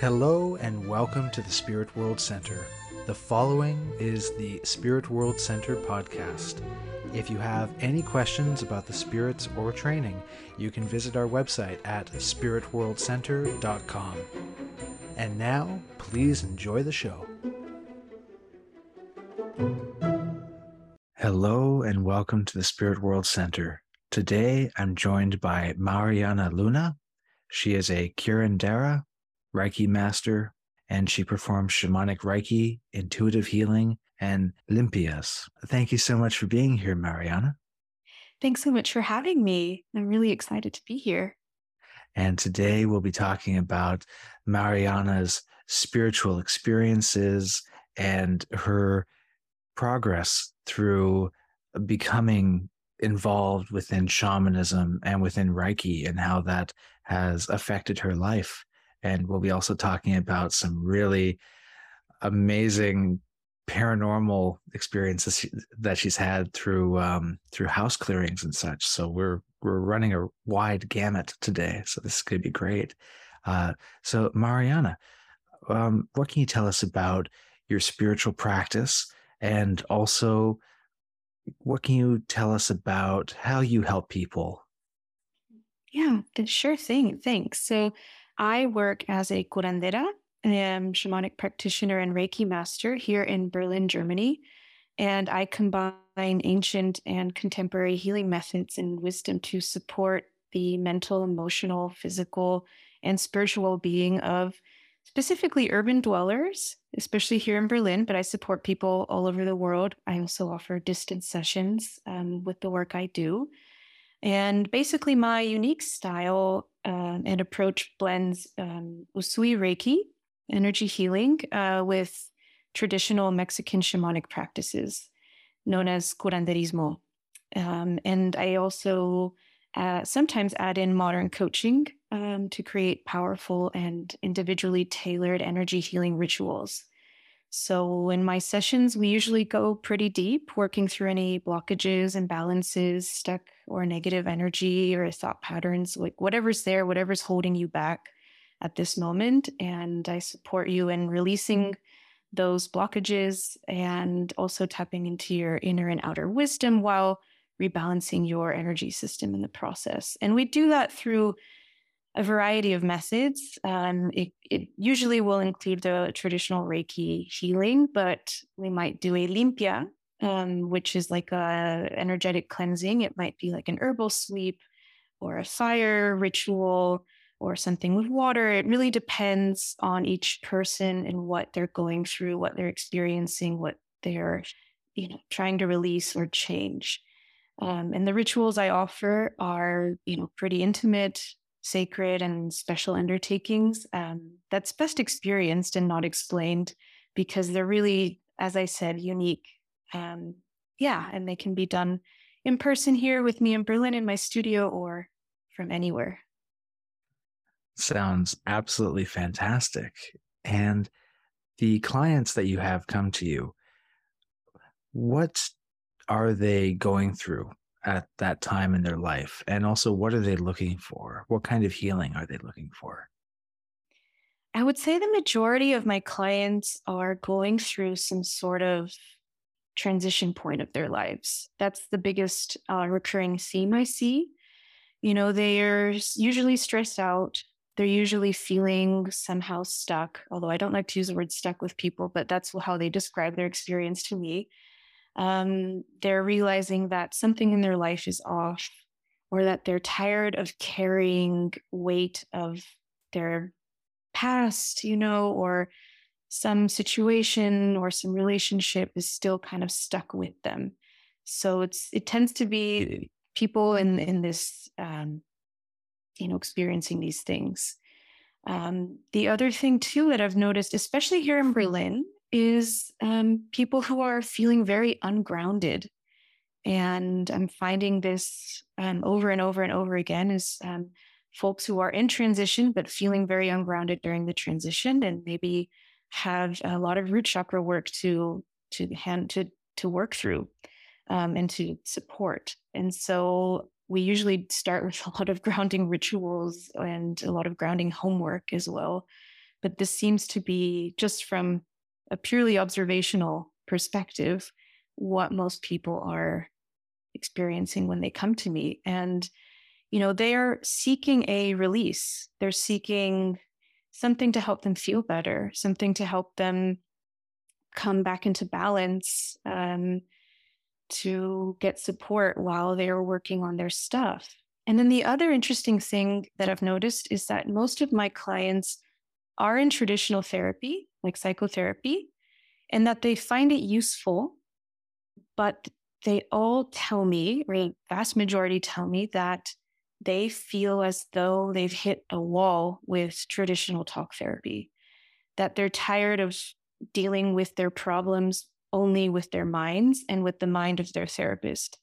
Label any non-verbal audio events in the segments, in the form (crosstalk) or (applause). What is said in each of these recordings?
Hello and welcome to the Spirit World Center. The following is the Spirit World Center podcast. If you have any questions about the spirits or training, you can visit our website at spiritworldcenter.com. And now, please enjoy the show. Hello and welcome to the Spirit World Center. Today I'm joined by Mariana Luna. She is a curandera, Reiki master, and she performs shamanic Reiki, intuitive healing, and limpias. Thank you so much for being here, Mariana. Thanks so much for having me. I'm really excited to be here. And today we'll be talking about Mariana's spiritual experiences and her progress through becoming involved within shamanism and within Reiki and how that has affected her life. And we'll be also talking about some really amazing paranormal experiences that she's had through um, through house clearings and such. So we're we're running a wide gamut today. So this to be great. Uh, so Mariana, um, what can you tell us about your spiritual practice, and also what can you tell us about how you help people? Yeah, sure thing. Thanks. So I work as a curandera, um, shamanic practitioner and Reiki master here in Berlin, Germany. And I combine ancient and contemporary healing methods and wisdom to support the mental, emotional, physical, and spiritual being of specifically urban dwellers, especially here in Berlin, but I support people all over the world. I also offer distance sessions um, with the work I do. And basically, my unique style uh, and approach blends um, Usui Reiki, energy healing, uh, with traditional Mexican shamanic practices known as curanderismo. Um, and I also uh, sometimes add in modern coaching um, to create powerful and individually tailored energy healing rituals. So, in my sessions, we usually go pretty deep, working through any blockages, imbalances, stuck or negative energy or thought patterns, like whatever's there, whatever's holding you back at this moment. And I support you in releasing those blockages and also tapping into your inner and outer wisdom while rebalancing your energy system in the process. And we do that through a variety of methods. Um, it, it, usually will include the traditional Reiki healing, but we might do a limpia, um, which is like a energetic cleansing. It might be like an herbal sweep or a fire ritual or something with water. It really depends on each person and what they're going through, what they're experiencing, what they're, you know, trying to release or change. Um, and the rituals I offer are, you know, pretty intimate, sacred and special undertakings um, that's best experienced and not explained because they're really, as I said, unique. Um, yeah, and they can be done in person here with me in Berlin in my studio or from anywhere. Sounds absolutely fantastic. And the clients that you have come to you, what are they going through? At that time in their life? And also, what are they looking for? What kind of healing are they looking for? I would say the majority of my clients are going through some sort of transition point of their lives. That's the biggest uh, recurring theme I see. You know, they're usually stressed out. They're usually feeling somehow stuck, although I don't like to use the word stuck with people, but that's how they describe their experience to me um, they're realizing that something in their life is off or that they're tired of carrying weight of their past, you know, or some situation or some relationship is still kind of stuck with them. So it's it tends to be people in in this um, you know experiencing these things. Um, the other thing too that I've noticed, especially here in Berlin, is um, people who are feeling very ungrounded. And I'm finding this um, over and over and over again is um, folks who are in transition, but feeling very ungrounded during the transition and maybe have a lot of root chakra work to, to hand to, to work through um, and to support. And so we usually start with (laughs) a lot of grounding rituals and a lot of grounding homework as well But this seems to be just from a purely observational perspective what most people are experiencing when they come to me. And, you know, they are seeking a release, they're seeking something to help them feel better, something to help them come back into balance, um, to get support while they are working on their stuff. And then the other interesting thing that I've noticed is that most of my clients are in traditional therapy, like psychotherapy, and that they find it useful, but they all tell me, or the vast majority tell me that they feel as though they've hit a wall with traditional talk therapy, that they're tired of dealing with their problems only with their minds and with the mind of their therapist.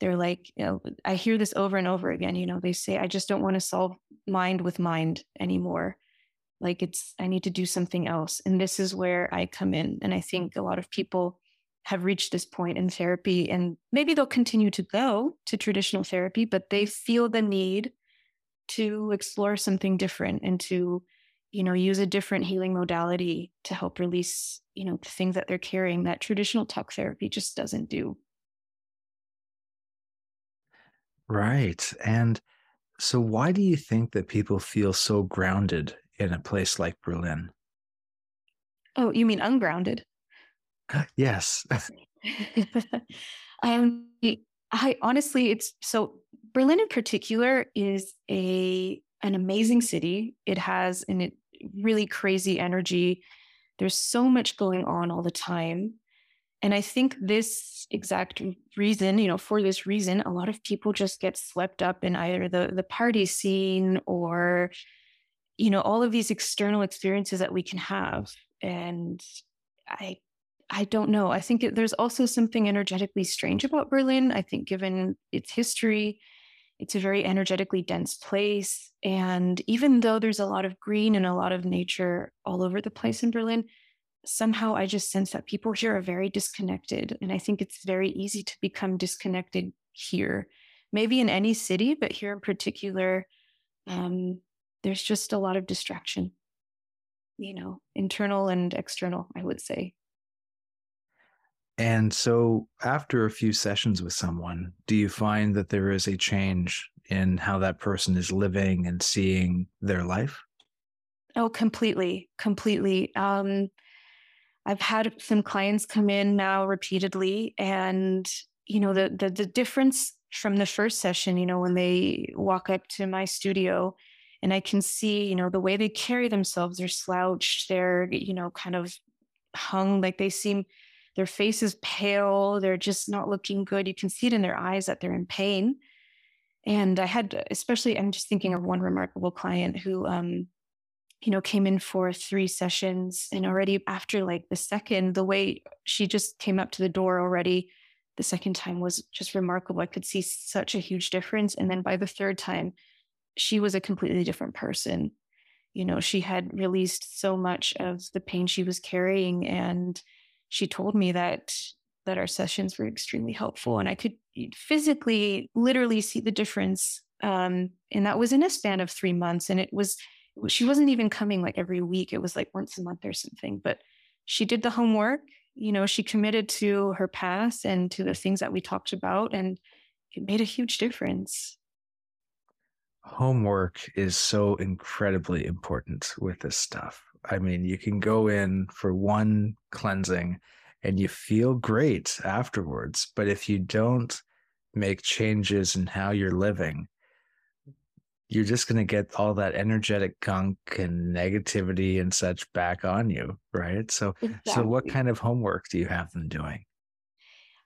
They're like, you know, I hear this over and over again. You know, they say, I just don't want to solve mind with mind anymore. Like it's, I need to do something else. And this is where I come in. And I think a lot of people have reached this point in therapy and maybe they'll continue to go to traditional therapy, but they feel the need to explore something different and to, you know, use a different healing modality to help release, you know, the things that they're carrying that traditional talk therapy just doesn't do. Right. And so why do you think that people feel so grounded in a place like Berlin? Oh, you mean ungrounded? (laughs) Yes. (laughs) um, I honestly, it's so Berlin in particular is a an amazing city. It has an it really crazy energy. There's so much going on all the time. And I think this exact reason, you know, for this reason, a lot of people just get swept up in either the the party scene or you know all of these external experiences that we can have and i i don't know. I think it, there's also something energetically strange about berlin. I think given its history it's a very energetically dense place and even though there's a lot of green and a lot of nature all over the place in berlin somehow i just sense that people here are very disconnected and i think it's very easy to become disconnected here. Maybe in any city but here in particular um, there's just a lot of distraction, you know, internal and external, I would say. And so, after a few sessions with someone, do you find that there is a change in how that person is living and seeing their life? Oh, completely, completely. Um, I've had some clients come in now repeatedly, and you know the, the the difference from the first session. You know, when they walk up to my studio, and I can see, you know, the way they carry themselves, they're slouched, they're, you know, kind of hung, like they seem, their face is pale, they're just not looking good. You can see it in their eyes that they're in pain. And I had, especially, I'm just thinking of one remarkable client who, um, you know, came in for three sessions and already after like the second, the way she just came up to the door already, the second time was just remarkable. I could see such a huge difference. And then by the third time, she was a completely different person. You know, she had released so much of the pain she was carrying and she told me that that our sessions were extremely helpful and I could physically literally see the difference um, and that was in a span of 3 months and it was she wasn't even coming like every week. It was like once a month or something but she did the homework. You know she committed to her past and to the things that we talked about and it made a huge difference homework is so incredibly important with this stuff. I mean, you can go in for one cleansing and you feel great afterwards. But if you don't make changes in how you're living, you're just going to get all that energetic gunk and negativity and such back on you, right? So, exactly. so what kind of homework do you have them doing?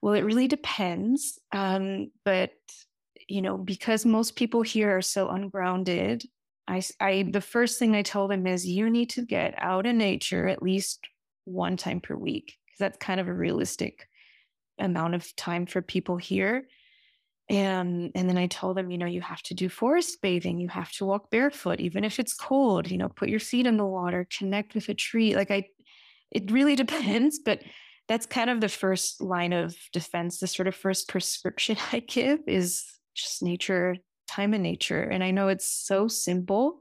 Well, it really depends. Um, but you know, because most people here are so ungrounded, I, I, the first thing I tell them is you need to get out in nature at least one time per week because that's kind of a realistic amount of time for people here. And and then I tell them, you know, you have to do forest bathing, you have to walk barefoot, even if it's cold, you know, put your feet in the water, connect with a tree. Like I it really (laughs) depends, but that's kind of the first line of defense. The sort of first prescription (laughs) I give is just nature, time in nature. And I know it's so simple,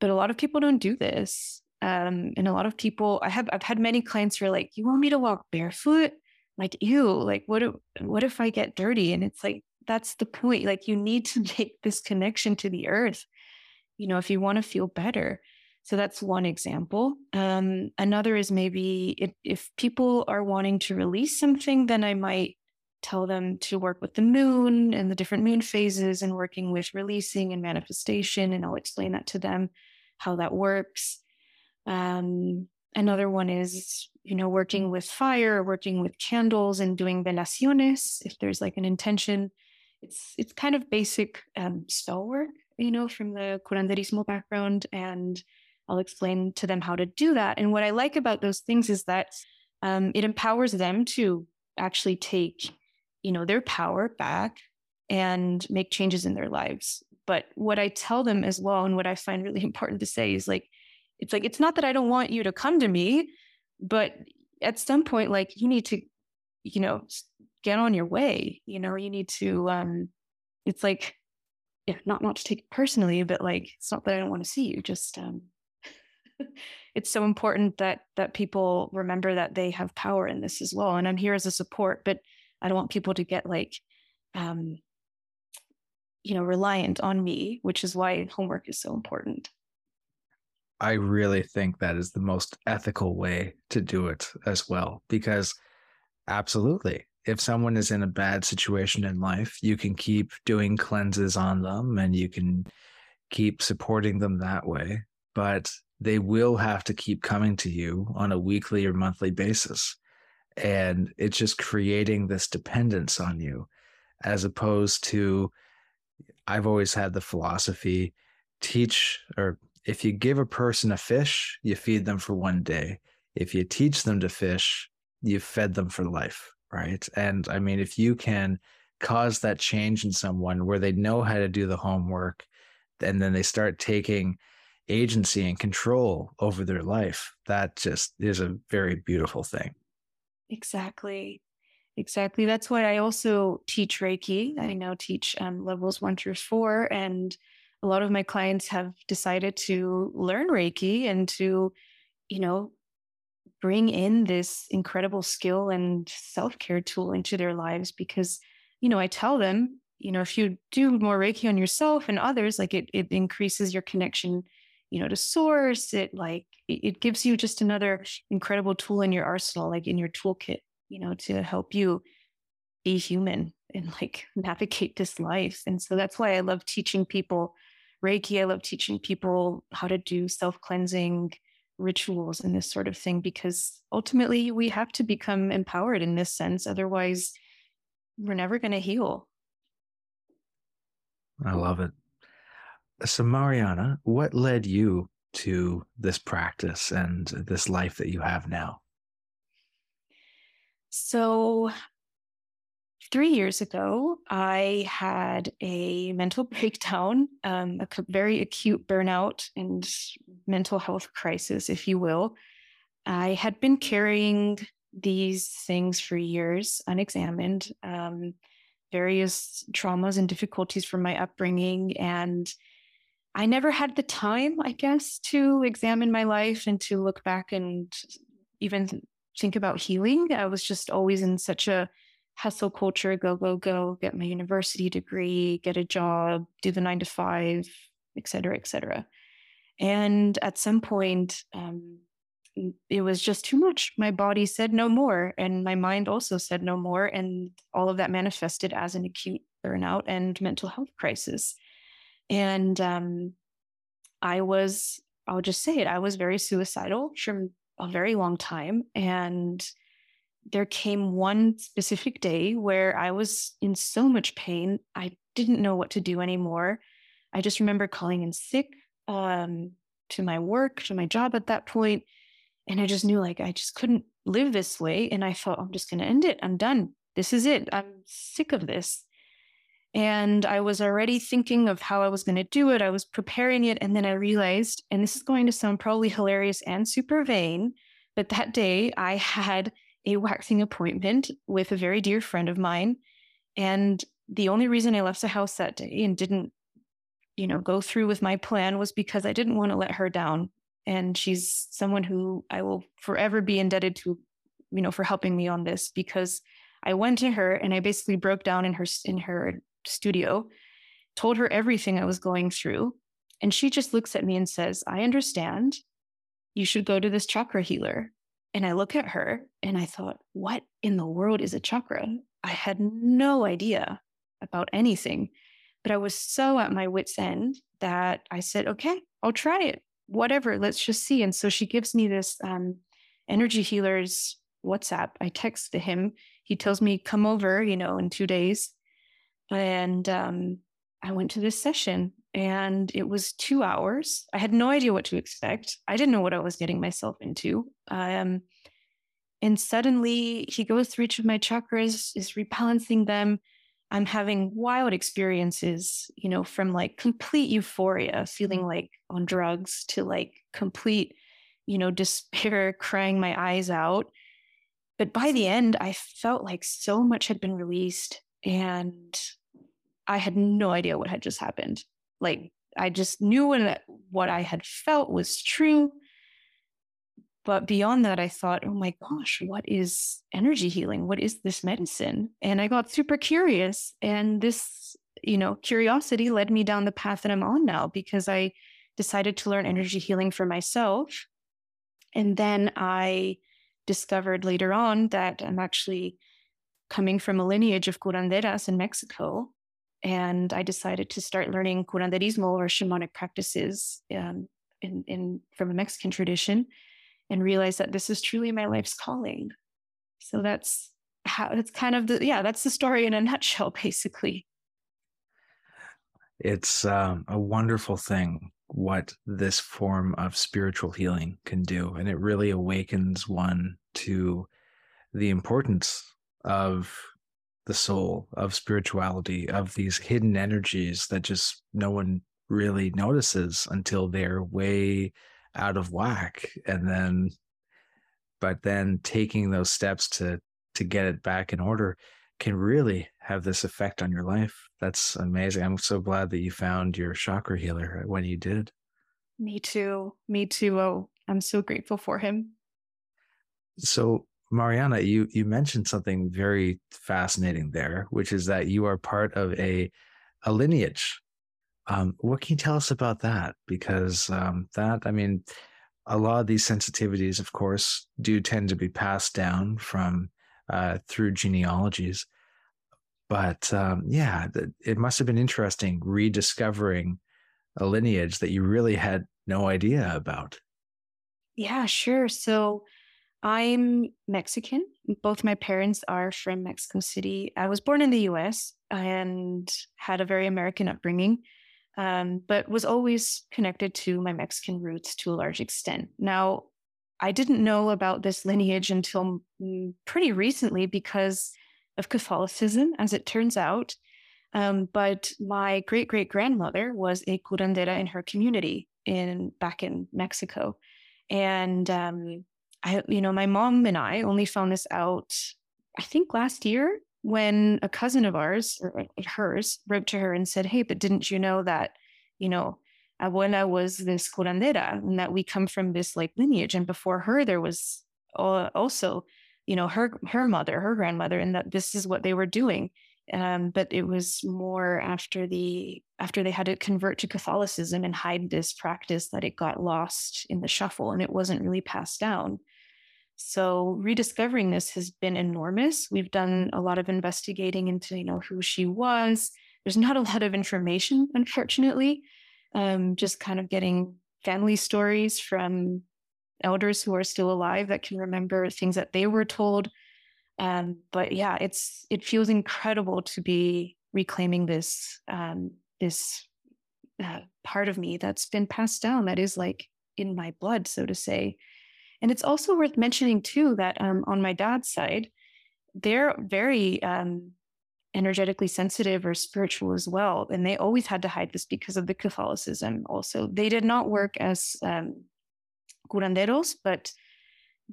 but a lot of people don't do this. Um, and a lot of people, I have, I've had many clients who are like, "You want me to walk barefoot?" Like, ew, like what? If, what if I get dirty? And it's like that's the point. Like, you need to (laughs) make this connection to the earth. You know, if you want to feel better. So that's one example. Um, another is maybe if, if people are wanting to release something, then I might tell them to work with the moon and the different moon phases and working with releasing and manifestation. And I'll explain that to them, how that works. Um, another one is, you know, working with fire, working with candles and doing velaciones. If there's like an intention, it's, it's kind of basic um, spell work, you know, from the curanderismo background. And I'll explain to them how to do that. And what I like about those things is that um, it empowers them to actually take, you know, their power back and make changes in their lives. But what I tell them as well, and what I find really (laughs) important to say is like, it's like, it's not that I don't want you to come to me, but at some point, like, you need to, you know, get on your way. You know, you need to, um, it's like, yeah, not not to take it personally, but like, it's not that I don't want to see you. Just, um, (laughs) it's so important that that people remember that they have power in this as well. And I'm here as a support, but I don't want people to get like um you know reliant on me, which is why homework is so important. I really think that is the most ethical way to do it as well because absolutely if someone is in a bad situation in life, you can keep doing cleanses on them and you can keep supporting them that way. But they will have to keep coming to you on a weekly or monthly basis. And it's just creating this dependence on you, as opposed to, I've always had the philosophy teach, or if you give a person a fish, you feed them for one day. If you teach them to fish, you fed them for life. Right. And I mean, if you can cause that change in someone where they know how to do the homework, and then they start taking agency and control over their life. That just is a very beautiful thing. Exactly. Exactly. That's why I also teach Reiki. I now teach um, levels one through four. And a lot of my clients have decided to learn Reiki and to, you know, bring in this incredible skill and self care tool into their lives because, you know, I tell them, you know, if you do more Reiki on yourself and others, like it, it increases your connection you know to source it like it gives you just another incredible tool in your arsenal like in your toolkit you know to help you be human and like (laughs) navigate this life. And so that's why i love teaching people reiki. I love teaching people how to do self-cleansing rituals and this sort of thing because ultimately we have to become empowered in this sense otherwise we're never going to heal. I love it so, Mariana, what led you to this practice and this life that you have now? So, three years ago, I had a mental (laughs) breakdown, um, a very acute burnout and mental health crisis, if you will. I had been carrying these things for years unexamined, um, various traumas and difficulties from my upbringing. And I never had the time, I guess, to examine my life and to look back and even think about healing. I was just always in such a hustle culture go, go, go, get my university degree, get a job, do the nine to five, et cetera, et cetera. And at some point, um, it was just too much. My body said no more, and my mind also said no more. And all of that manifested as an acute burnout and mental health crisis. And um, I was, I'll just say it, I was very suicidal for a very long time. And there came one specific day where I was in so much pain. I didn't know what to do anymore. I just remember calling in sick um, to my work, to my job at that point, And I just knew like I just couldn't live this way. And I thought, I'm just going to end it. I'm done. This is it. I'm sick of this. And I was already thinking of how I was going to do it. I was preparing it. And then I realized, and this is going to sound probably hilarious and super vain, but that day I had a waxing appointment with a very dear friend of mine. And the only reason I left the house that day and didn't, you know, go through with my plan was because I didn't want to let her down. And she's someone who I will forever be indebted to, you know, for helping me on this because I went to her and I basically broke down in her in her studio, told her everything I was going through, and she just looks at me and says, "I understand. You should go to this chakra healer." And I look at her and I thought, "What in the world is a chakra?" I had no idea about anything, but I was so at my wits end that I said, "Okay, I'll try it. Whatever, let's just see." And so she gives me this um, energy healers WhatsApp. I text to him he tells me come over you know in two days and um, i went to this session and it was two hours. I had no idea what to expect. I didn't know what i was getting myself into. Um, and suddenly he goes through each of my chakras is rebalancing them. I'm having wild experiences you know from like complete euphoria feeling like on drugs to like complete you know (laughs) despair crying my eyes out. But by the end, I felt like so much had been released and I had no idea what had just happened. Like I just knew when what I had felt was true. But beyond that, I thought, oh my gosh, what is energy healing? What is this medicine? And I got super curious. And this, you know, curiosity led me down the path that I'm on now because I decided to learn energy healing for myself. And then I discovered later on that I'm actually coming from a lineage of curanderas in Mexico. And I decided to start learning curanderismo or shamanic practices um, in, in, from a Mexican tradition and realized that this is truly my life's calling. So that's how it's kind of the, yeah, that's the story in a (laughs) nutshell, basically. It's um, a wonderful thing what this form of spiritual healing can do. And it really awakens one to the importance of the soul, of spirituality, of these hidden energies that just no one really notices until they're way out of whack. And then, but then taking those steps to to get it back in order can really have this effect on your life. That's amazing. I'm so glad that you found your chakra healer when you did. Me too. Me too. Oh, I'm so grateful for him. So, Mariana, you you mentioned something very fascinating there, which is that you are part of a a lineage. Um, what can you tell us about that? Because um, that, I mean, a lot of these sensitivities, of course, do tend to be passed down from uh, through genealogies. But um, yeah, it must have been interesting rediscovering a lineage that you really had no idea about. Yeah, sure. So I'm Mexican. Both my parents are from Mexico City. I was born in the US and had a very American upbringing, um, but was always connected to my Mexican roots to a large extent. Now, I didn't know about this lineage until pretty recently because of Catholicism, as it turns out. Um, but my great great grandmother was a curandera in her community in back in Mexico, and um, I, you know, my mom and I only found this out, I think last year when a cousin of ours or hers wrote to her and said, "Hey, but didn't you know that, you know, abuela was this curandera and that we come from this like lineage, and before her there was also, you know, her her mother, her grandmother, and that this is what they were doing." Um, but it was more after the after they had to convert to Catholicism and hide this practice that it got lost in the shuffle and it wasn't really passed down. So rediscovering this has been enormous. We've done a lot of investigating into you know who she was. There's not a (laughs) lot of information, unfortunately. Um, just kind of getting family stories from elders who are still alive that can remember things that they were told um, but yeah, it's it feels incredible to be reclaiming this um, this uh, part of me that's been passed down that is like in my blood, so to say. And it's also worth mentioning too that um, on my dad's side, they're very um, energetically sensitive or spiritual as well, and they always had to hide this because of the Catholicism. Also, they did not work as um, curanderos, but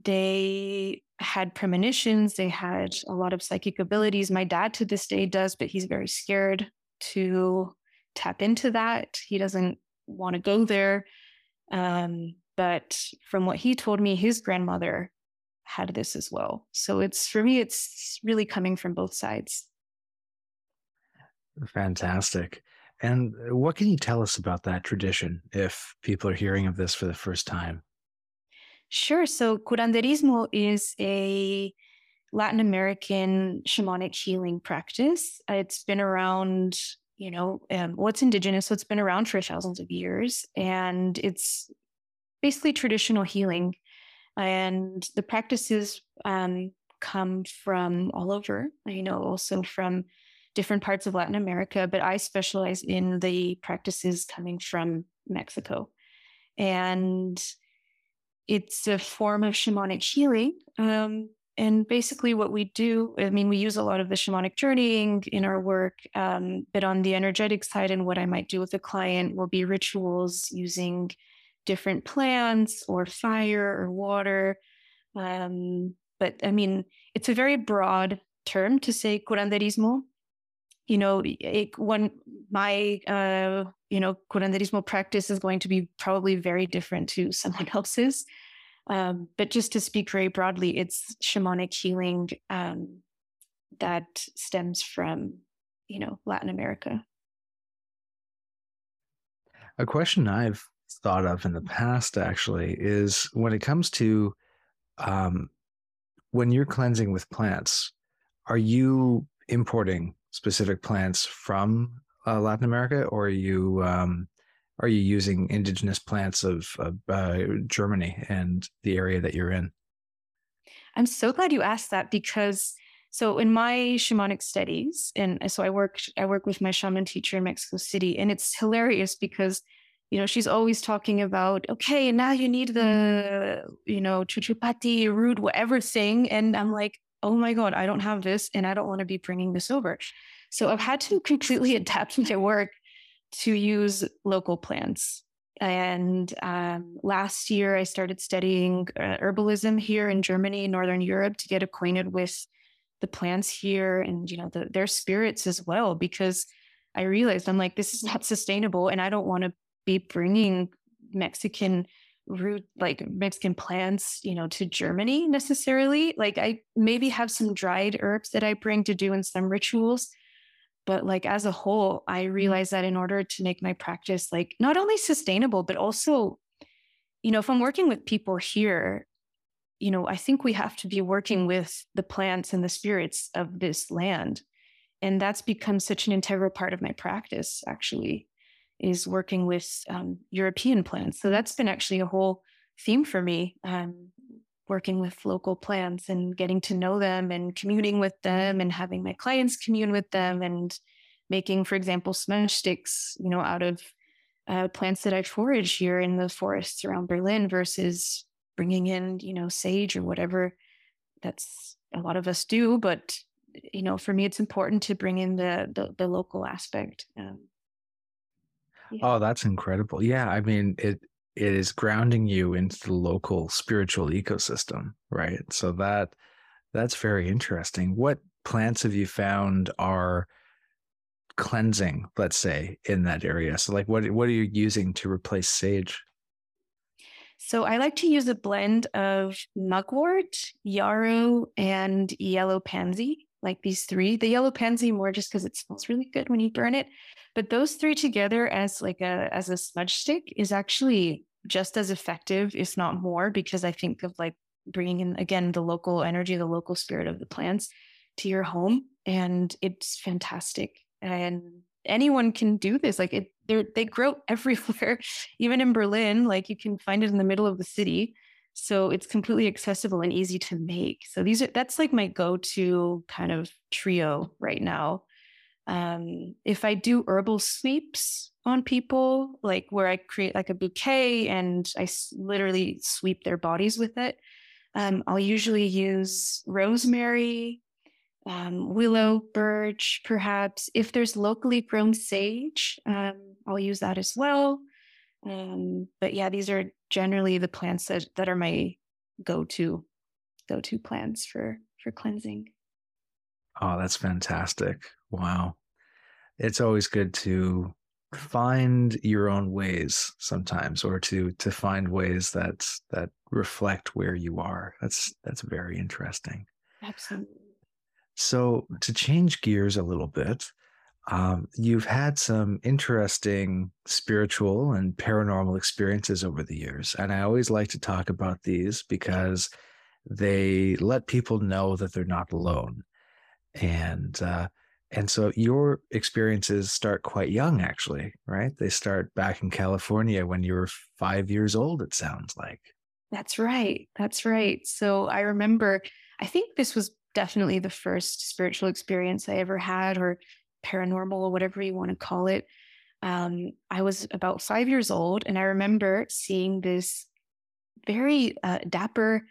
they had premonitions, they had a lot of psychic abilities. My dad to this day does, but he's very scared to tap into that. He doesn't want to go there. Um, but from what he told me, his grandmother had this as well. So it's for me, it's really coming from both sides. Fantastic. And what can you tell us about that tradition if people are hearing of this for the first time? Sure. So curanderismo is a Latin American shamanic healing practice. It's been around, you know, um, well, indigenous, so it's been around for thousands of years, and it's basically traditional healing. And the practices um, come from all over. You know, also from different parts of Latin America, but I specialize in the practices coming from Mexico. And it's a form of shamanic healing. Um, and basically, what we do, I mean, we use a lot of the shamanic journeying in our work, um, but on the energetic side, and what I might do with a client will be rituals using different plants or fire or water. Um, but I mean, it's a very broad term to say curanderismo you know, it, when my, uh, you know, curanderismo practice is going to be probably very different to (laughs) someone else's. Um, but just to speak very broadly, it's shamanic healing um, that stems from, you know, Latin America. A question I've thought of in the past actually is when it comes to um, when you're cleansing with plants, are you importing specific plants from uh, Latin America, or are you um, are you using indigenous plants of, of uh, Germany and the area that you're in? I'm so glad you asked that because so in my shamanic studies, and so I work I work with my shaman teacher in Mexico City, and it's hilarious because you know she's always talking about okay now you need the you know chuchupate root whatever thing, and I'm like oh my God, I don't have this and I don't want to be bringing this over. So I've had to completely (laughs) adapt my work to use local plants. And um, last year, I started studying uh, herbalism here in Germany, Northern Europe, to get acquainted with the plants here and you know the, their spirits as well. Because I realized I'm like, this is not sustainable, and I don't want to be bringing Mexican root like Mexican plants, you know, to Germany necessarily. Like I maybe have some dried herbs that I bring to do in some rituals. But like as a whole, I mm-hmm. realize that in order to make my practice like not only sustainable, but also, you know, if I'm working with people here, you know, I think we have to be working with the plants and the spirits of this land. And that's become such an integral part of my practice, actually is working with um, European plants. So that's been actually a whole theme for me, um, working with local plants and getting to know them and communing with them and having my clients commune with them and making, for example, smudge sticks, you know, out of uh, plants that I forage here in the forests around Berlin versus bringing in, you know, sage or whatever. That's a lot of us do, but you know, for me, it's important to bring in the the, the local aspect. Um, yeah. Oh, that's incredible. Yeah, I mean, it it is grounding you into the local spiritual ecosystem, right? So that that's very interesting. What plants have you found are cleansing, let's say, in that area? So like what what are you using to replace sage? So I like to use a blend of mugwort, yarrow, and yellow pansy, like these three. The yellow pansy more just because it smells really good when you burn it. But those three together as like a as a smudge stick is actually just as effective, if not more, because I think of like bringing in again the local energy, the local spirit of the plants to your home, and it's fantastic. And anyone can do this. Like it, they grow (laughs) everywhere, even in Berlin. Like you can find it in the middle of the city, so it's completely accessible and easy to make. So these are that's like my go-to kind of trio right now. Um, if I do herbal sweeps on people, like where I create like a bouquet and I s- literally sweep their bodies with it, um, I'll usually use rosemary, um, willow, birch, perhaps. If there's locally grown sage, um, I'll use that as well. Um, but yeah, these are generally the plants that, that are my go-to go-to plants for for cleansing. Oh, that's fantastic. Wow. It's always good to find your own ways sometimes or to to find ways that that reflect where you are that's that's very interesting absolutely so to change gears a little bit um, you've had some interesting spiritual and paranormal experiences over the years and i always like to talk about these because they let people know that they're not alone and uh, and so your experiences start quite young, actually, right? They start back in California when you were five years old, it sounds like. That's right. That's right. So I remember, I think this was definitely the first spiritual experience I ever had, or paranormal, or whatever you want to call it. Um, I was about five years old, and I remember seeing this very uh, dapper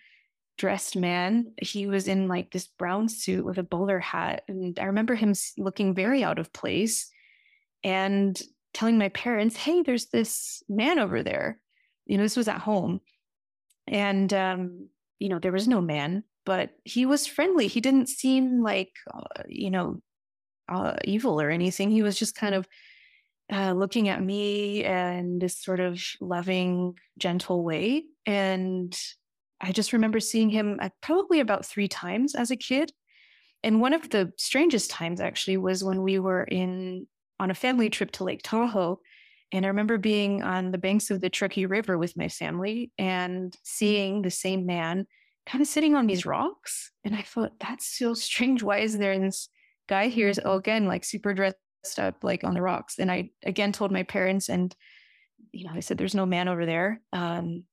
dressed man. He was in like this brown suit with a bowler hat. And I remember him looking very out of place and telling my parents, hey, there's this man over there. You know, this was at home. And, um, you know, there was no man, but he was friendly. He didn't seem like, uh, you know, uh, evil or anything. He was just kind of uh, looking at me in this sort of loving, gentle way. And I just remember seeing him uh, probably about three times as a kid. And one of the strangest times actually was when we were in on a family trip to Lake Tahoe. And I remember being on the banks of the Truckee River with my family and seeing the same man kind of sitting on these rocks. And I thought, that's so strange. Why is there this guy here is Oh, again, like super dressed up, like on the rocks. And I again told my parents, and you know, I said, there's no man over there. Um,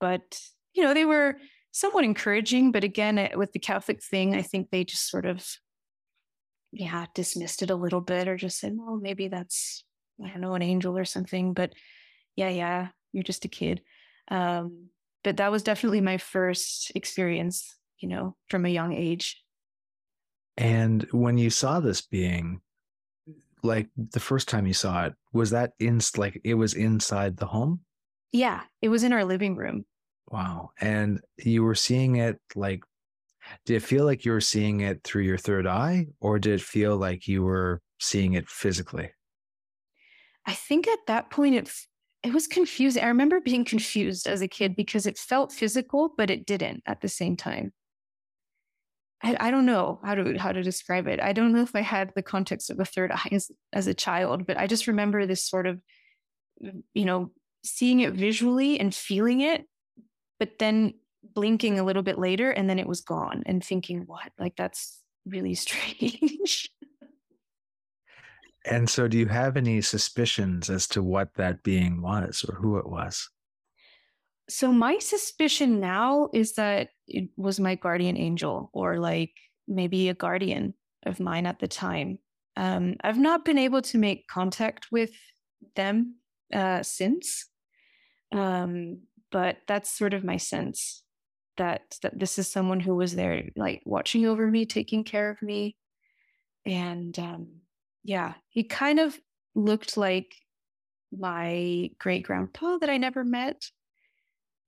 but you know, they were somewhat encouraging, but again, with the Catholic thing, I think they just sort of, yeah, dismissed it a little bit or just said, well, maybe that's, I don't know, an angel or something. But yeah, yeah, you're just a kid. Um, but that was definitely my first experience, you know, from a young age. And when you saw this being, like the first time you saw it, was that in like it was inside the home? Yeah, it was in our living room. Wow. And you were seeing it like, did it feel like you were seeing it through your third eye, or did it feel like you were seeing it physically? I think at that point it it was confusing. I remember being confused as a kid because it felt physical, but it didn't at the same time. I, I don't know how to how to describe it. I don't know if I had the context of a third eye as, as a child, but I just remember this sort of, mm, you know, seeing it visually and feeling it but then blinking a little bit later and then it was gone and thinking what? Like that's really (laughs) strange. And so do you have any suspicions as to what that being was or who it was so my suspicion now is that it was my guardian angel or like maybe a guardian of mine at the time. Um, i've not been able to make contact with them uh, since. Um, but that's sort of my sense that that this is someone who was there like watching over me taking care of me. And um yeah he kind of looked like my great grandpa that i never met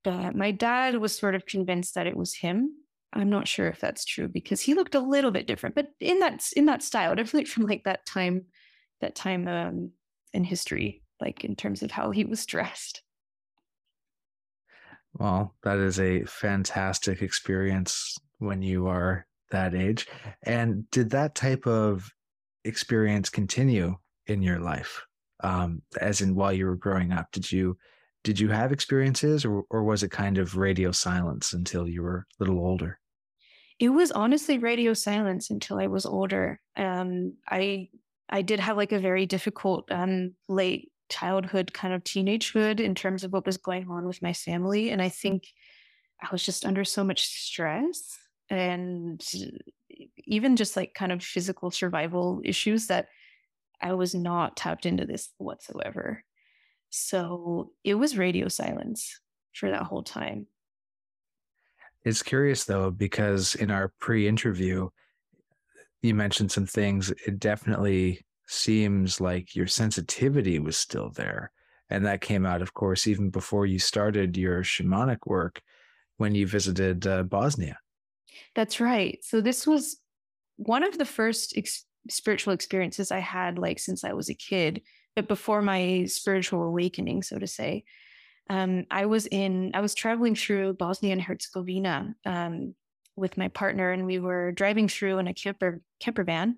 my dad was sort of convinced that it was him i'm not sure if that's true because he looked a little bit different but in that in that style (laughs) definitely from like that time that time um in history like in terms of how he was dressed well, that is a fantastic experience when you are that age. And did that type of experience continue in your life? Um, as in while you were growing up, did you did you have experiences or or was it kind of radio silence until you were a little older? It was honestly radio silence until I was older. Um, I I did have like a very difficult um, late childhood, kind of teenagehood in terms of what was going on with my family. And I think I was just under so much stress and even just like kind of physical survival issues that I was not tapped into this whatsoever. So it was radio silence for that whole time. It's curious though, because in our pre interview, you mentioned some things. It definitely seems like your sensitivity was still there. And that came out, of course, even before you started your shamanic work when you visited uh, Bosnia. That's right. So this was one of the first ex- spiritual experiences I had, like since I was a kid. But before my spiritual awakening, so to say, um, I was in, I was traveling through Bosnia and Herzegovina um, with my partner, and we were driving through in a camper camper van,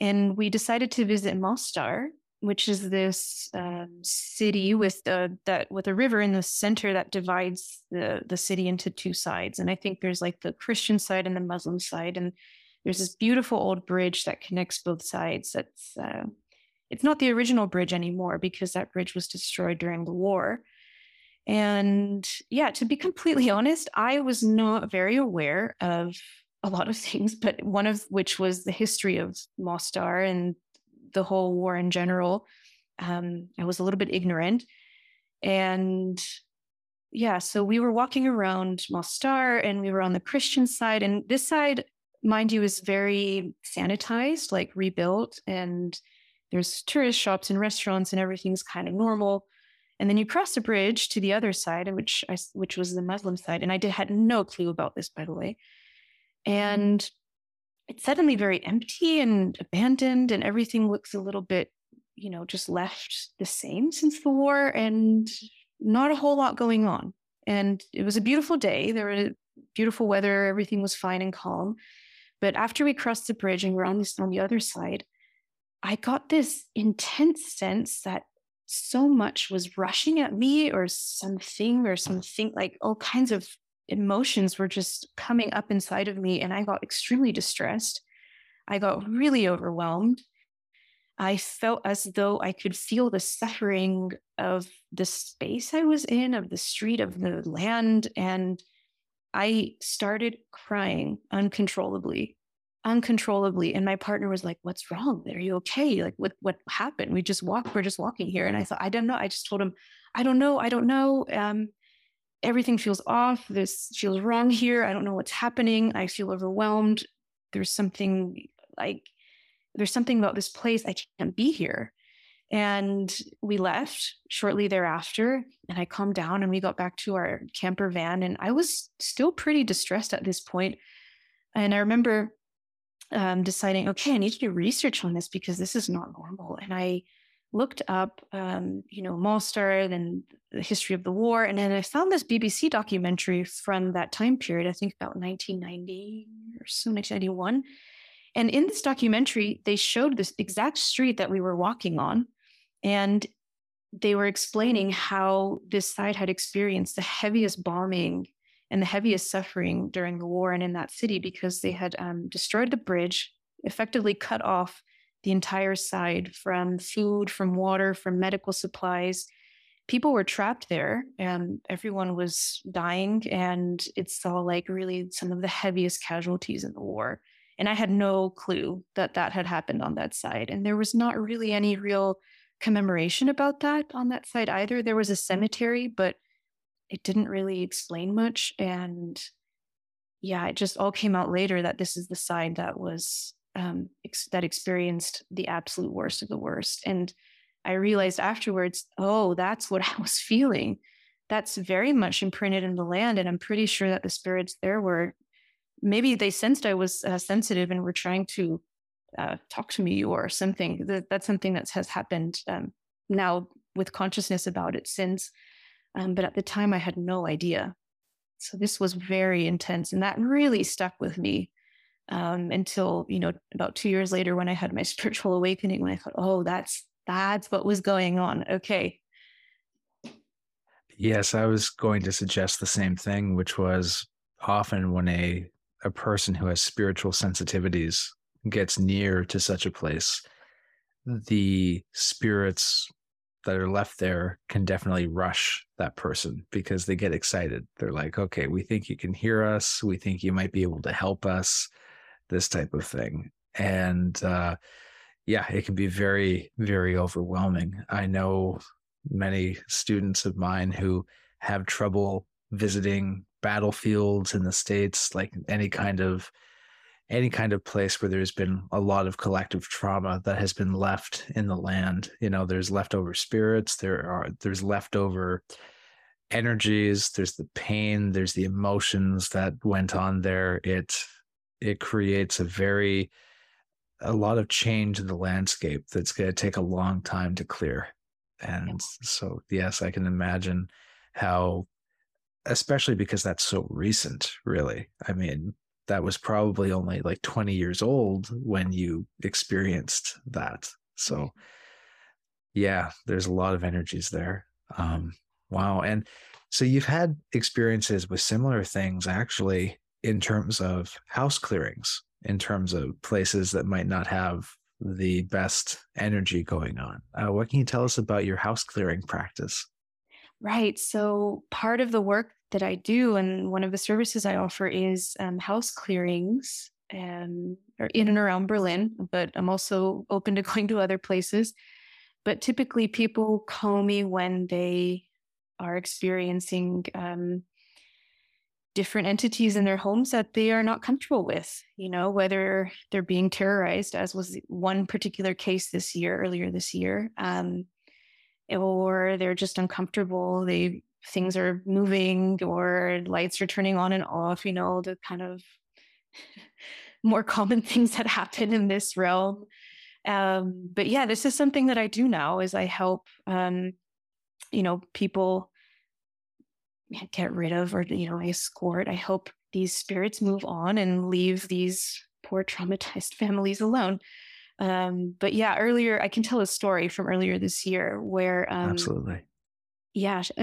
and we decided to visit Mostar, which is this um, city with the that with a river in the center that divides the the city into two sides. And I think there's like the Christian side and the Muslim side, and there's this beautiful old bridge that connects both sides. That's uh, it's not the original bridge anymore because that bridge was destroyed during the war. And yeah, to be completely honest, I was not very aware of a lot of (laughs) things, but one of which was the history of Mostar and the whole war in general. Um, I was a little bit ignorant. And yeah, so we were walking around Mostar and we were on the Christian side. And this side, mind you, is very sanitized, like rebuilt. And there's tourist shops and restaurants and everything's kind of normal. And then you cross the bridge to the other side, which I, which was the Muslim side. And I did had no clue about this, by the way. And it's suddenly very empty and abandoned and everything looks a little bit you know just left the same since the war and not a whole lot going on and it was a beautiful day there was beautiful weather everything was fine and calm but after we crossed the bridge and we're on this on the other side i got this intense sense that so much was rushing at me or something or something like all kinds of emotions were just coming up inside of me and I got extremely distressed. I got really overwhelmed. I felt as though I could feel the suffering of the space I was in, of the street, of the land. And I started crying uncontrollably, uncontrollably. And my partner was like, What's wrong? Are you okay? Like, what, what happened? We just walked, we're just walking here. And I thought, I don't know. I just told him, I don't know. I don't know. Um, everything feels off. This feels wrong here. I don't know what's happening. I feel overwhelmed. There's something like, there's something about this place. I can't be here. And we left shortly thereafter. And I calmed down and we got back to our camper van. And I was still pretty distressed at this. And I remember um, deciding, okay, I need to do research on this because this is not normal. And I looked up, um, you know, Mostar and the history of the war, and then I found this BBC documentary from that time period. I think about 1990 or so, 1991. And in this documentary, they showed this exact street that we were walking on, and they were explaining how this side had experienced the heaviest bombing and the heaviest suffering during the war and in that city because they had um, destroyed the bridge, effectively cut off the entire side from food, from water, from medical supplies. People were trapped there and everyone was dying. And it saw like really some of the heaviest casualties in the war. And I had no clue that that had happened on that side. And there was not really any real commemoration about that on that side either. There was a cemetery, but it didn't really explain much. And yeah, it just all came out later that this is the side that was um, ex- that experienced the absolute worst of the worst. And I realized afterwards, oh, that's what (laughs) I was feeling. That's very much imprinted in the land. And I'm pretty sure that the spirits there were maybe they sensed I was uh, sensitive and were trying to uh, talk to me or something. That, that's something that has happened um, now with consciousness about it since. Um, but at the time, I had no idea. So this was very intense. And that really stuck with me um, until you know about two years later when I had my (laughs) spiritual awakening when I thought, oh, that's that's what was going on. Okay. Yes, I was going to suggest the same thing, which was often when a a person who has spiritual sensitivities gets near to such a place, the spirits that are left there can definitely rush that person because they get excited. They're like, okay, we think you can hear us. We think you might be able to help us this type of thing. And uh, yeah, it can be very, very overwhelming. I know many students of mine who have trouble visiting battlefields in the states, like any kind of any kind of place where there's been a lot of collective trauma that has been left in the land. You know, there's leftover spirits, there are there's leftover energies, there's the pain, there's the emotions that went on there. It it creates a very a lot of change in the landscape that's going to take a long time to clear. And so, yes, I can imagine how, especially because that's so recent, really. I mean, that was probably only like 20 years old when you experienced that. So, yeah, there's a lot of energies there. Um, wow. And so you've had experiences with similar things actually in terms of house clearings, in terms of places that might not have the best energy going on. Uh, what can you tell us about your house clearing practice? Right. So, part of the work that I do and one of the services I offer is um, house clearings um, in and around Berlin, but I'm also open to (laughs) going to other places. But typically, people call me when they are experiencing um, different entities in their homes that they are not comfortable with, you know, whether they're being terrorized, as was one particular case this year, earlier this year, um, or they're just uncomfortable. They things are moving or lights are turning on and off, you know, the kind of (laughs) more common (laughs) things that happen in this realm. Um, but yeah, this is something that I do now is I help um, you know, people get rid of or you know I escort. I hope these spirits move on and leave these poor traumatized (laughs) families alone. Um, but yeah earlier i can tell a story from earlier this year where um, absolutely yeah (laughs)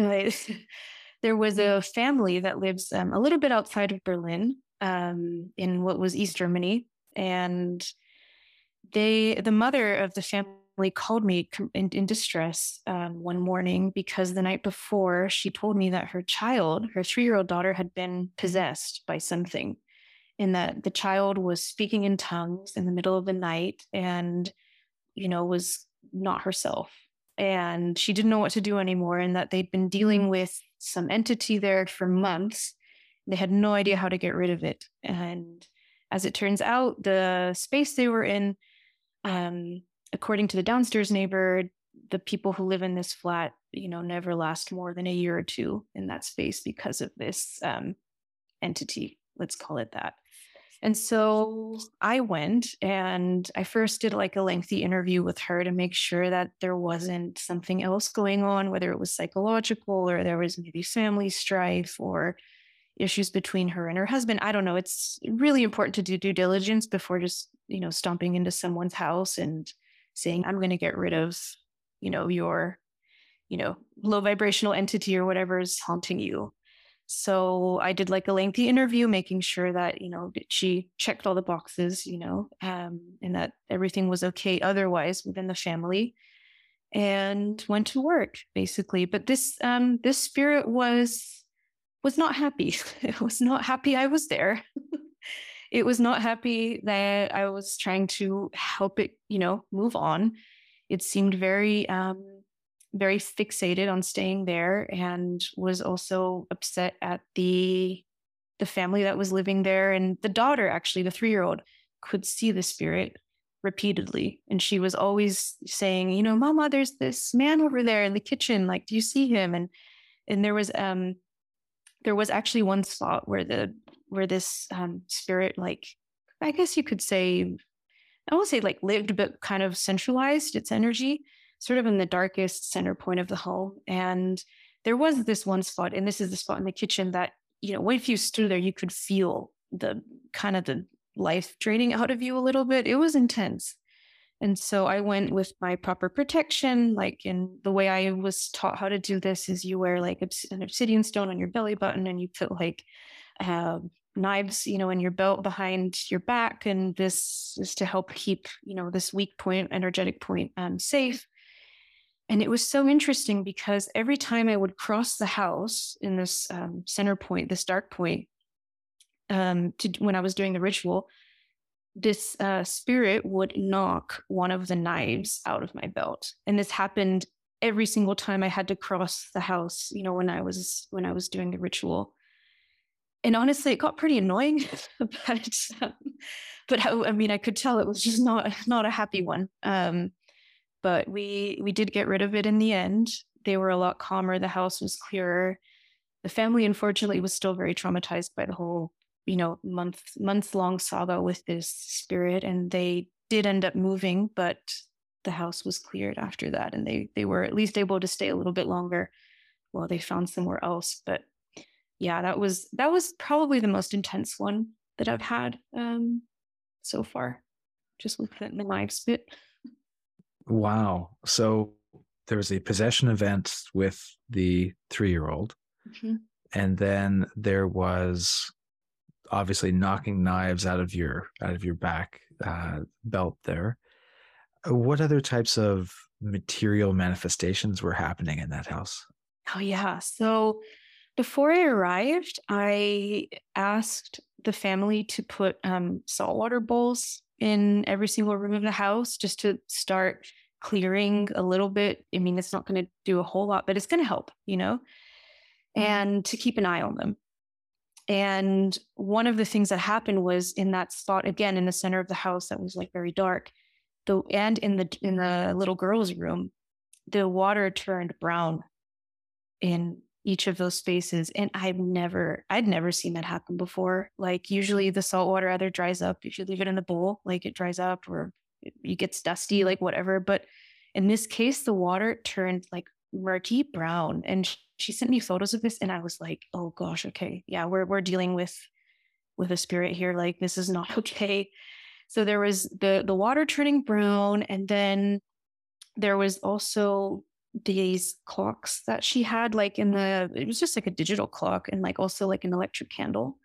there was a family that lives um, a little bit outside of berlin um, in what was east germany and they the mother of the family called me in, in distress um, one morning because the night before she told me that her child, her three year old daughter, had been possessed by something, and that the child was speaking in tongues in the middle of the night and, you know, was not herself. And she didn't know what to do anymore, and that they'd been dealing with some entity there for months. They had no idea how to get rid of it. And as it turns out, the space they were in um, according to the downstairs neighbor, the people who live in this flat, you know, never last more than a year or two in that space because of this um, entity. Let's call it that. And so I went and I first did like a lengthy interview with her to make sure that there wasn't something else going on, whether it was psychological or there was maybe family strife or issues between her and her husband. I don't know. It's really important to do due diligence before just, you know, stomping into someone's house and saying, I'm going to get rid of, you know, your, you know, low vibrational entity or whatever is haunting you. So I did like a lengthy interview, making sure that, you know, she checked all the boxes, you know, um, and that everything was okay otherwise within the family and went to work basically. But this, um, this spirit was, was not happy. (laughs) it was not happy I was there. (laughs) it was not happy that I was trying to help it, you know, move on. It seemed very, um, very fixated on staying there and was also upset at the the family that was living there and the daughter actually the 3-year-old could see the spirit repeatedly. And she was always saying you know mama there's this man over there in the kitchen. Like do you see him? And and there was um there was actually one spot where the where this um, spirit, like, I guess you could say, I won't say like lived, but kind of centralized its energy, sort of in the darkest center point of the home. And there was this one spot, and this is the spot in the kitchen that, you know, if you stood there, you could feel the kind of the life draining out of you a little bit. It was intense. And so I went with my proper protection. Like, in the way I was taught how to do this is you wear like an obsidian stone on your belly button and you put like um, knives, you know, in your belt behind your back. And this is to help keep, you know, this weak point, energetic point um, safe. And it was so interesting because every time I would cross the house in this um, center point, this dark point, um, to, when I was doing the ritual, this uh, spirit would knock one of the knives out of my belt. And this happened every single time I had to cross the house, you know, when I was when I was doing the ritual and honestly, it got pretty annoying. (laughs) but um, but I, I, mean, I could tell it was just not not a happy one. Um, but we we did get rid of it in the end. They were a lot calmer. The house was clearer. The family, unfortunately, was still very traumatized by the whole, you know, month month long saga with this spirit, and they did end up moving, but the house was cleared after that, and they they were at least able to stay a little bit longer while they found somewhere else. But yeah, that was that was probably the most intense one that I've had um, so far, just with the, knives bit. Wow. So there was a possession event with the three year old. Mm-hmm. And then there was obviously knocking knives out of your out of your back uh, belt there. What other types of material manifestations were happening in that house? Oh yeah. So before I arrived, I asked the family to put um, saltwater bowls in every single room of the house just to start clearing a little bit. I mean, it's not going to do a whole lot, but it's going to help, you know, mm-hmm. and to keep an eye on them. And one of the things that happened was in that spot again in the center of the house that was like very dark, the and in the in the little girl's room, the water turned brown in each of those spaces and i've never i'd never seen that happen before like usually the salt water either dries up if you leave it in the bowl like it dries up or it gets dusty, like whatever. But in this case, the water turned like murky brown. And she sent me photos of this, and I was like, oh gosh, okay, yeah, we're we're dealing with with a spirit here. Like this is not (laughs) okay. So there was the the water turning brown, and then there was also these clocks that she had like in the it was just like a digital clock and like also like an electric candle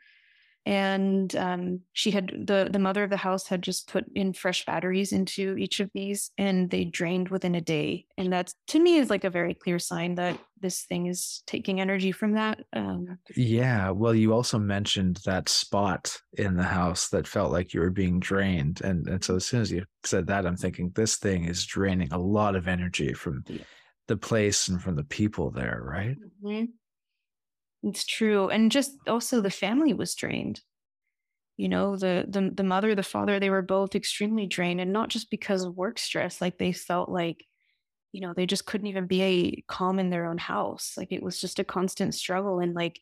and um, she had the the mother of the house had just put in fresh batteries into each of these and they drained within a day and that to me is like a very clear sign that this thing is taking energy from that um, yeah well you also mentioned that spot in the house that felt like you were being drained and, and so as soon as you said that i'm thinking this thing is draining a lot of energy from yeah. the place and from the people there right mm-hmm. It's true. And just also the family was drained. You know, the the the mother, the father, they were both extremely drained and not just because of work stress, like they felt like you know, they just couldn't even be a calm in their own house. Like it was just a constant struggle and like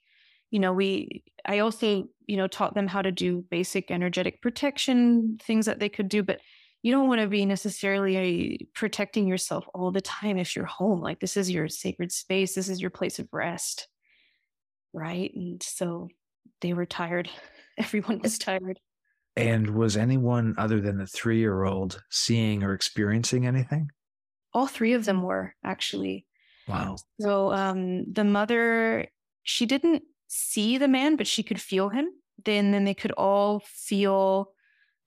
you know, we I also, you know, taught them how to do basic energetic protection, things that they could do, but you don't want to be necessarily protecting yourself all the time if you're home. Like this is your sacred space, this is your place of rest right? And so they were tired. (laughs) Everyone was tired. And was anyone other than the three year old seeing or experiencing anything? All three of them were actually. Wow. So um, the mother, she didn't see the man, but she could feel him. Then, then they could all feel,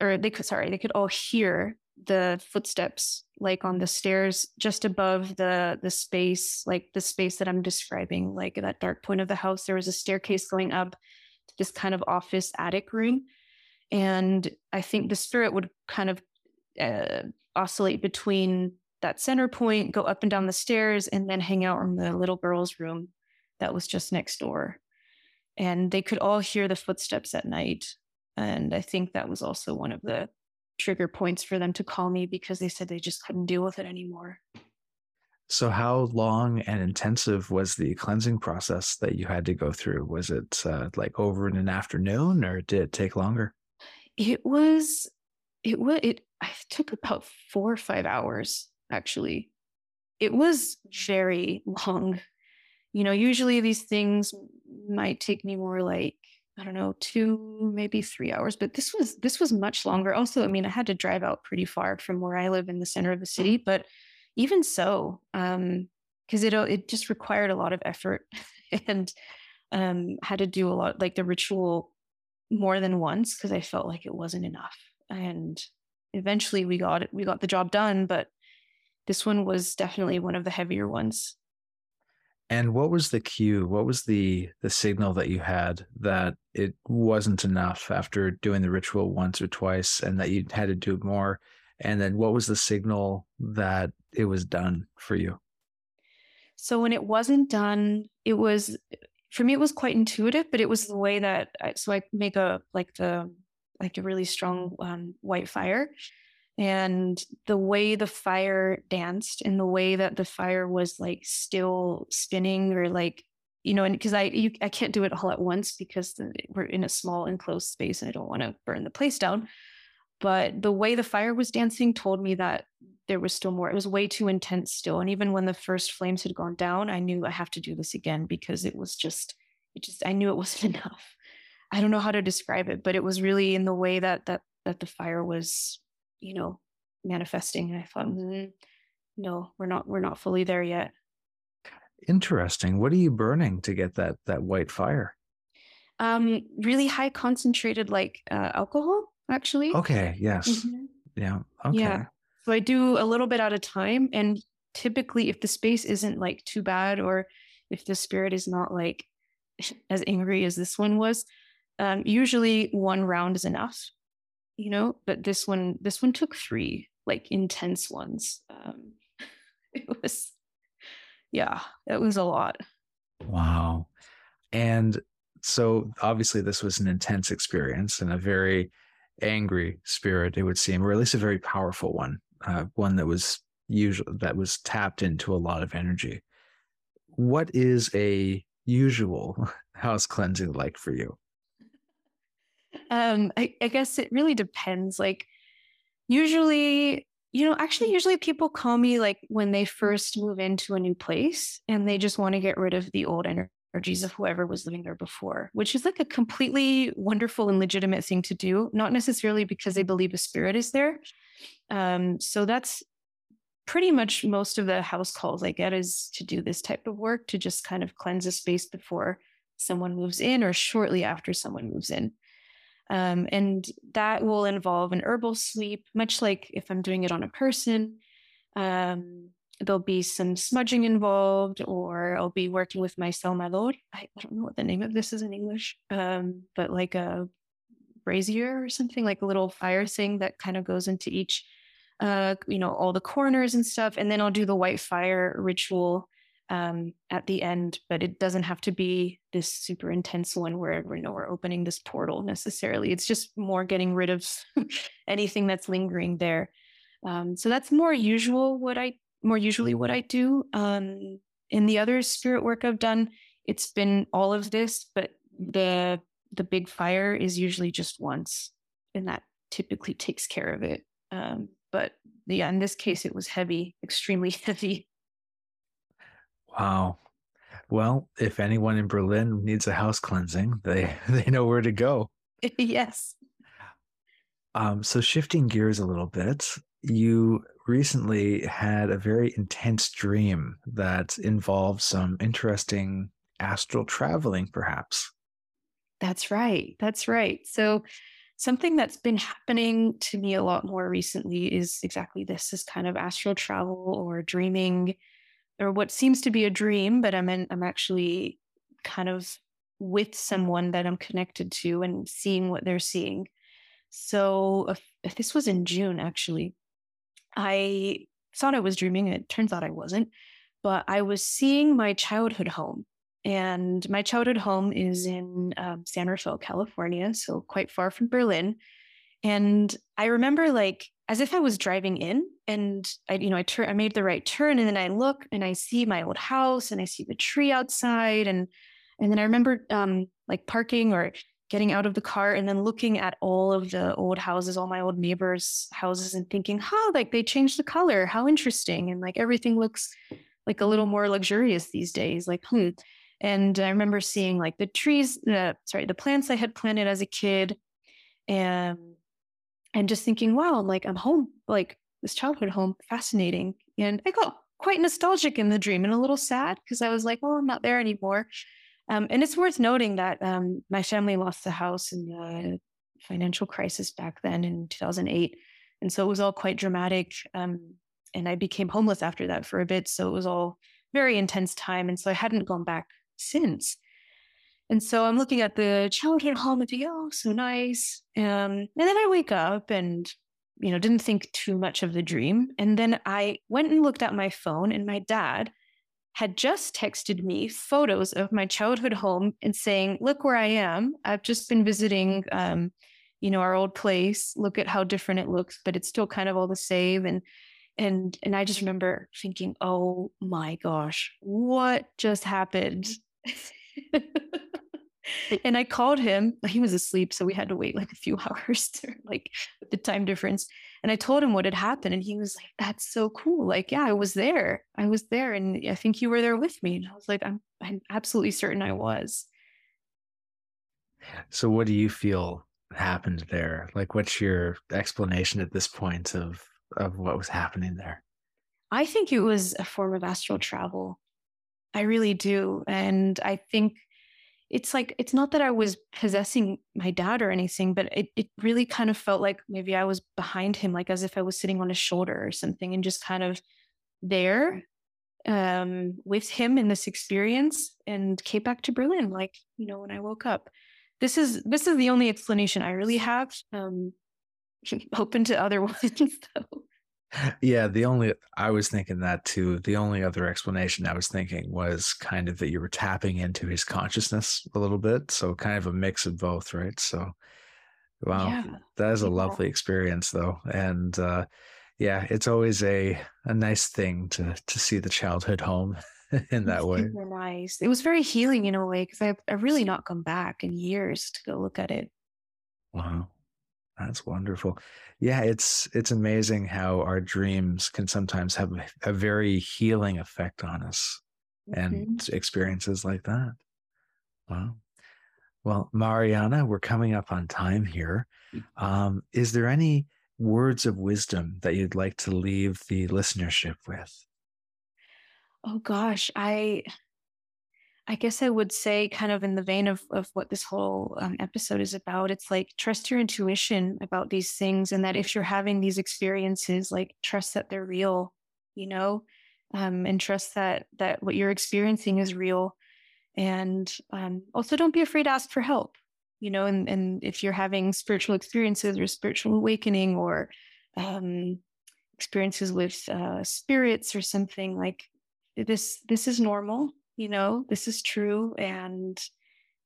or they could, sorry, they could all hear the footsteps like on the stairs just above the the space like the space that i'm describing like that dark point of the house there was a staircase going up to this kind of office attic room and i think the spirit would kind of uh, oscillate between that center point go up and down the stairs and then hang out in the little girl's room that was just next door. And they could all hear the footsteps at night. And i think that was also one of the trigger points for them to call me because they said they just couldn't deal with it anymore. So, how long and intensive was the cleansing process that you had to go through? Was it uh, like over in an afternoon, or did it take longer? It was. It was. It. I took about four or five hours actually. It was very long. You know, usually these things might take me more like I don't know, two, maybe three hours. But this was this was much longer. Also, I mean, I had to drive out pretty far from where I live in the center of the city. But even so, um, because it it just required a lot of effort (laughs) and um had to do a lot like the ritual more than once because I felt like it wasn't enough. And eventually we got it, we got the job done, but this one was definitely one of the heavier ones. And what was the cue? What was the the signal that you had that it wasn't enough after doing the ritual once or twice and that you had to do more? And then what was the signal that it was done for you? So when it wasn't done, it was for me it was quite intuitive, but it was the way that I, so I make a like the like a really strong um, white fire and the way the fire danced and the way that the fire was like still spinning or like you know and because i you, i can't do it all at once because the, we're in a small enclosed space and i don't want to burn the place down but the way the fire was dancing told me that there was still more. It was way too intense still. And even when the first flames had gone down, I knew I have to do this again because it was just, it just, I knew it (laughs) wasn't enough. I don't know how to describe it, but it was really in the way that that that the fire was, you know, manifesting. And I thought, mm, no, we're not, we're not fully there yet. Interesting. What are you burning to get that that white fire? Um, really high concentrated like uh, alcohol, actually. Okay. Yes. Mm-hmm. Yeah. Okay. Yeah. So I do a little bit at a time, and typically, if the space isn't like too bad, or if the spirit is not like (laughs) as angry as this one was, um, usually one round is enough. You know, but this one, this one took three like intense ones. Um, (laughs) it was yeah, it was a lot. Wow. And so obviously this was an intense experience and a very angry spirit, it would seem, or at least a very powerful one, uh, one that was usual that was tapped into a lot of energy. What is a usual (laughs) house cleansing like for you? Um, I, I guess it really depends. Like usually you know, actually, usually people call me like when they first move into a new place and they just want to get rid of the old energies of whoever was living there before, which is like a completely wonderful and legitimate thing to do, not necessarily because they believe a spirit is there. Um, so that's pretty much most of the house calls I get is to do this type of work to just kind of cleanse a space before someone moves in or shortly after someone moves in. Um, and that will involve an herbal sweep, much like if I'm doing it on a person. Um, there'll be some smudging involved, or I'll be working with my sahumador. I, I don't know what the name of this is in English, um, but like a brazier or something, like a little fire thing that kind of goes into each, uh, you know, all the corners and stuff. And then I'll do the white fire ritual um, at the end, but it doesn't have to be this super intense one where we know we're opening this portal necessarily. It's just more getting rid of (laughs) anything that's lingering there. Um, so that's more usual what I more usually what I do. Um, in the other spirit work I've done, it's been all of this, but the the big fire is usually just once, and that typically takes care of it. Um, but yeah, in this case, it was heavy, extremely (laughs) heavy. Wow. Well, if anyone in Berlin needs a house cleansing, they (laughs) they know where to go. (laughs) yes. Um, so shifting gears a little bit, you recently had a very intense dream that involved some interesting astral traveling, perhaps. That's right. That's right. So something that's been happening to me a lot more recently is exactly this is kind of astral travel or dreaming or what seems to be a dream, but I'm in, I'm actually kind of with someone that I'm connected to and seeing what they're seeing. So if, this was in June, actually, I thought I was dreaming. It turns out I wasn't, but I was seeing my childhood home. And my childhood home is in um, San Rafael, California, so quite far from Berlin. And I remember like as if I was driving in and I, you know, I turn, I made the right turn and then I look and I see my old house and I see the tree outside and, and then I remember um, like parking or getting out of the car and then looking at all of the old houses, all my old neighbors' houses and thinking, huh, like they changed the color. How interesting. And like everything looks like a little more luxurious these days. Like, hmm. And I remember seeing like the trees, uh, sorry, the plants I had planted as a kid. And and just thinking, wow, I'm like I'm home, like this childhood home, fascinating. And I got quite nostalgic in the dream and a little sad because I was like, well, I'm not there anymore. Um, and it's worth noting that um, my family lost the house in the financial crisis back then in 2008. And so it was all quite dramatic. Um, and I became homeless after that for a bit. So it was all very intense time. And so I hadn't gone back since. And so I'm looking at the childhood home and thinking, oh, so nice. Um, and then I wake up and, you know, didn't think too much of the dream. And then I went and looked at my phone, and my dad had just texted me photos of my childhood home and saying, look where I am. I've just been visiting, um, you know, our old place. Look at how different it looks, but it's still kind of all the same. And and and I just remember thinking, oh my gosh, what just happened? (laughs) (laughs) and I called him. He was asleep, so we had to wait like a few (laughs) hours to like the time difference. And I told him what had happened, and he was like, "That's so cool! Like, yeah, I was there. I was there, and I think you were there with me." And I was like, "I'm, I'm absolutely certain I was." So, what do you feel happened there? Like, what's your explanation at this point of of what was happening there? I think it was a form of astral travel. I really do, and I think it's like it's not that I was possessing my dad or anything, but it it really kind of felt like maybe I was behind him, like as if I was sitting on his shoulder or something, and just kind of there um, with him in this experience, and came back to Berlin, like you know when I woke up. This is this is the only explanation I really have. Um, (laughs) open to other (laughs) ones though. Yeah, the only I was thinking that too. The only other explanation I was thinking was kind of that you were tapping into his consciousness a little bit. So kind of a mix of both, right? So wow. Yeah. That is a lovely experience though. And uh yeah, it's always a a nice thing to to see the childhood home (laughs) in that way. Nice. It was very healing in a way because I've I've really not come back in years to go look at it. Wow. That's wonderful. Yeah, it's it's amazing how our dreams can sometimes have a very healing effect on us mm-hmm. and experiences like that. Wow. Well, Mariana, we're coming up on time here. Mm. Um, is there any words of wisdom that you'd like to leave the listenership with? Oh gosh, I I guess I would say, kind of in the vein of, of what this whole um, episode is about, it's like trust your intuition about these things. And that if you're having these experiences, like trust that they're real, you know, um, and trust that, that what you're experiencing is real. And um, also don't be afraid to ask for help, you know, and, and if you're having spiritual experiences or spiritual awakening or um, experiences with uh, spirits or something like this, this is normal you know, this is true and,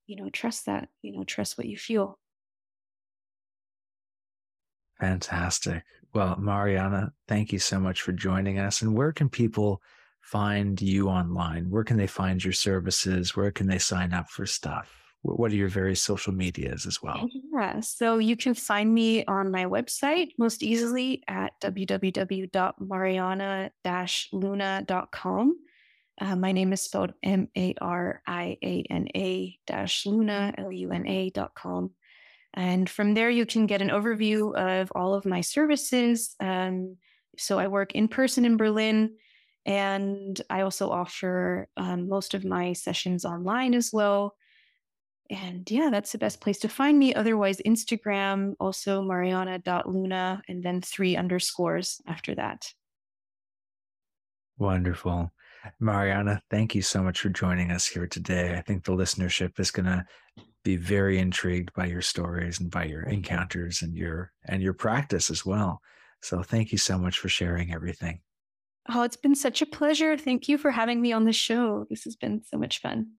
you know, trust that, you know, trust what you feel. Fantastic. Well, Mariana, thank you so much for joining us. And where can people find you online? Where can they find your services? Where can they sign up for stuff? What are your various social medias as well? Yeah, so you can find me on my website most easily at www.mariana-luna.com. Uh, my name is spelled M A R I A N A dash Luna, L U N A dot com. And from there, you can get an overview of all of my services. Um, so I work in person in Berlin, and I also offer um, most of my sessions online as well. And yeah, that's the best place to find me. Otherwise, Instagram, also mariana.luna, and then three underscores after that. Wonderful. Mariana, thank you so much for joining us here today. I think the listenership is going to be very intrigued by your stories and by your encounters and your and your practice as well. So thank you so much for sharing everything. Oh, it's been such a pleasure. Thank you for having me on the show. This has been so much fun.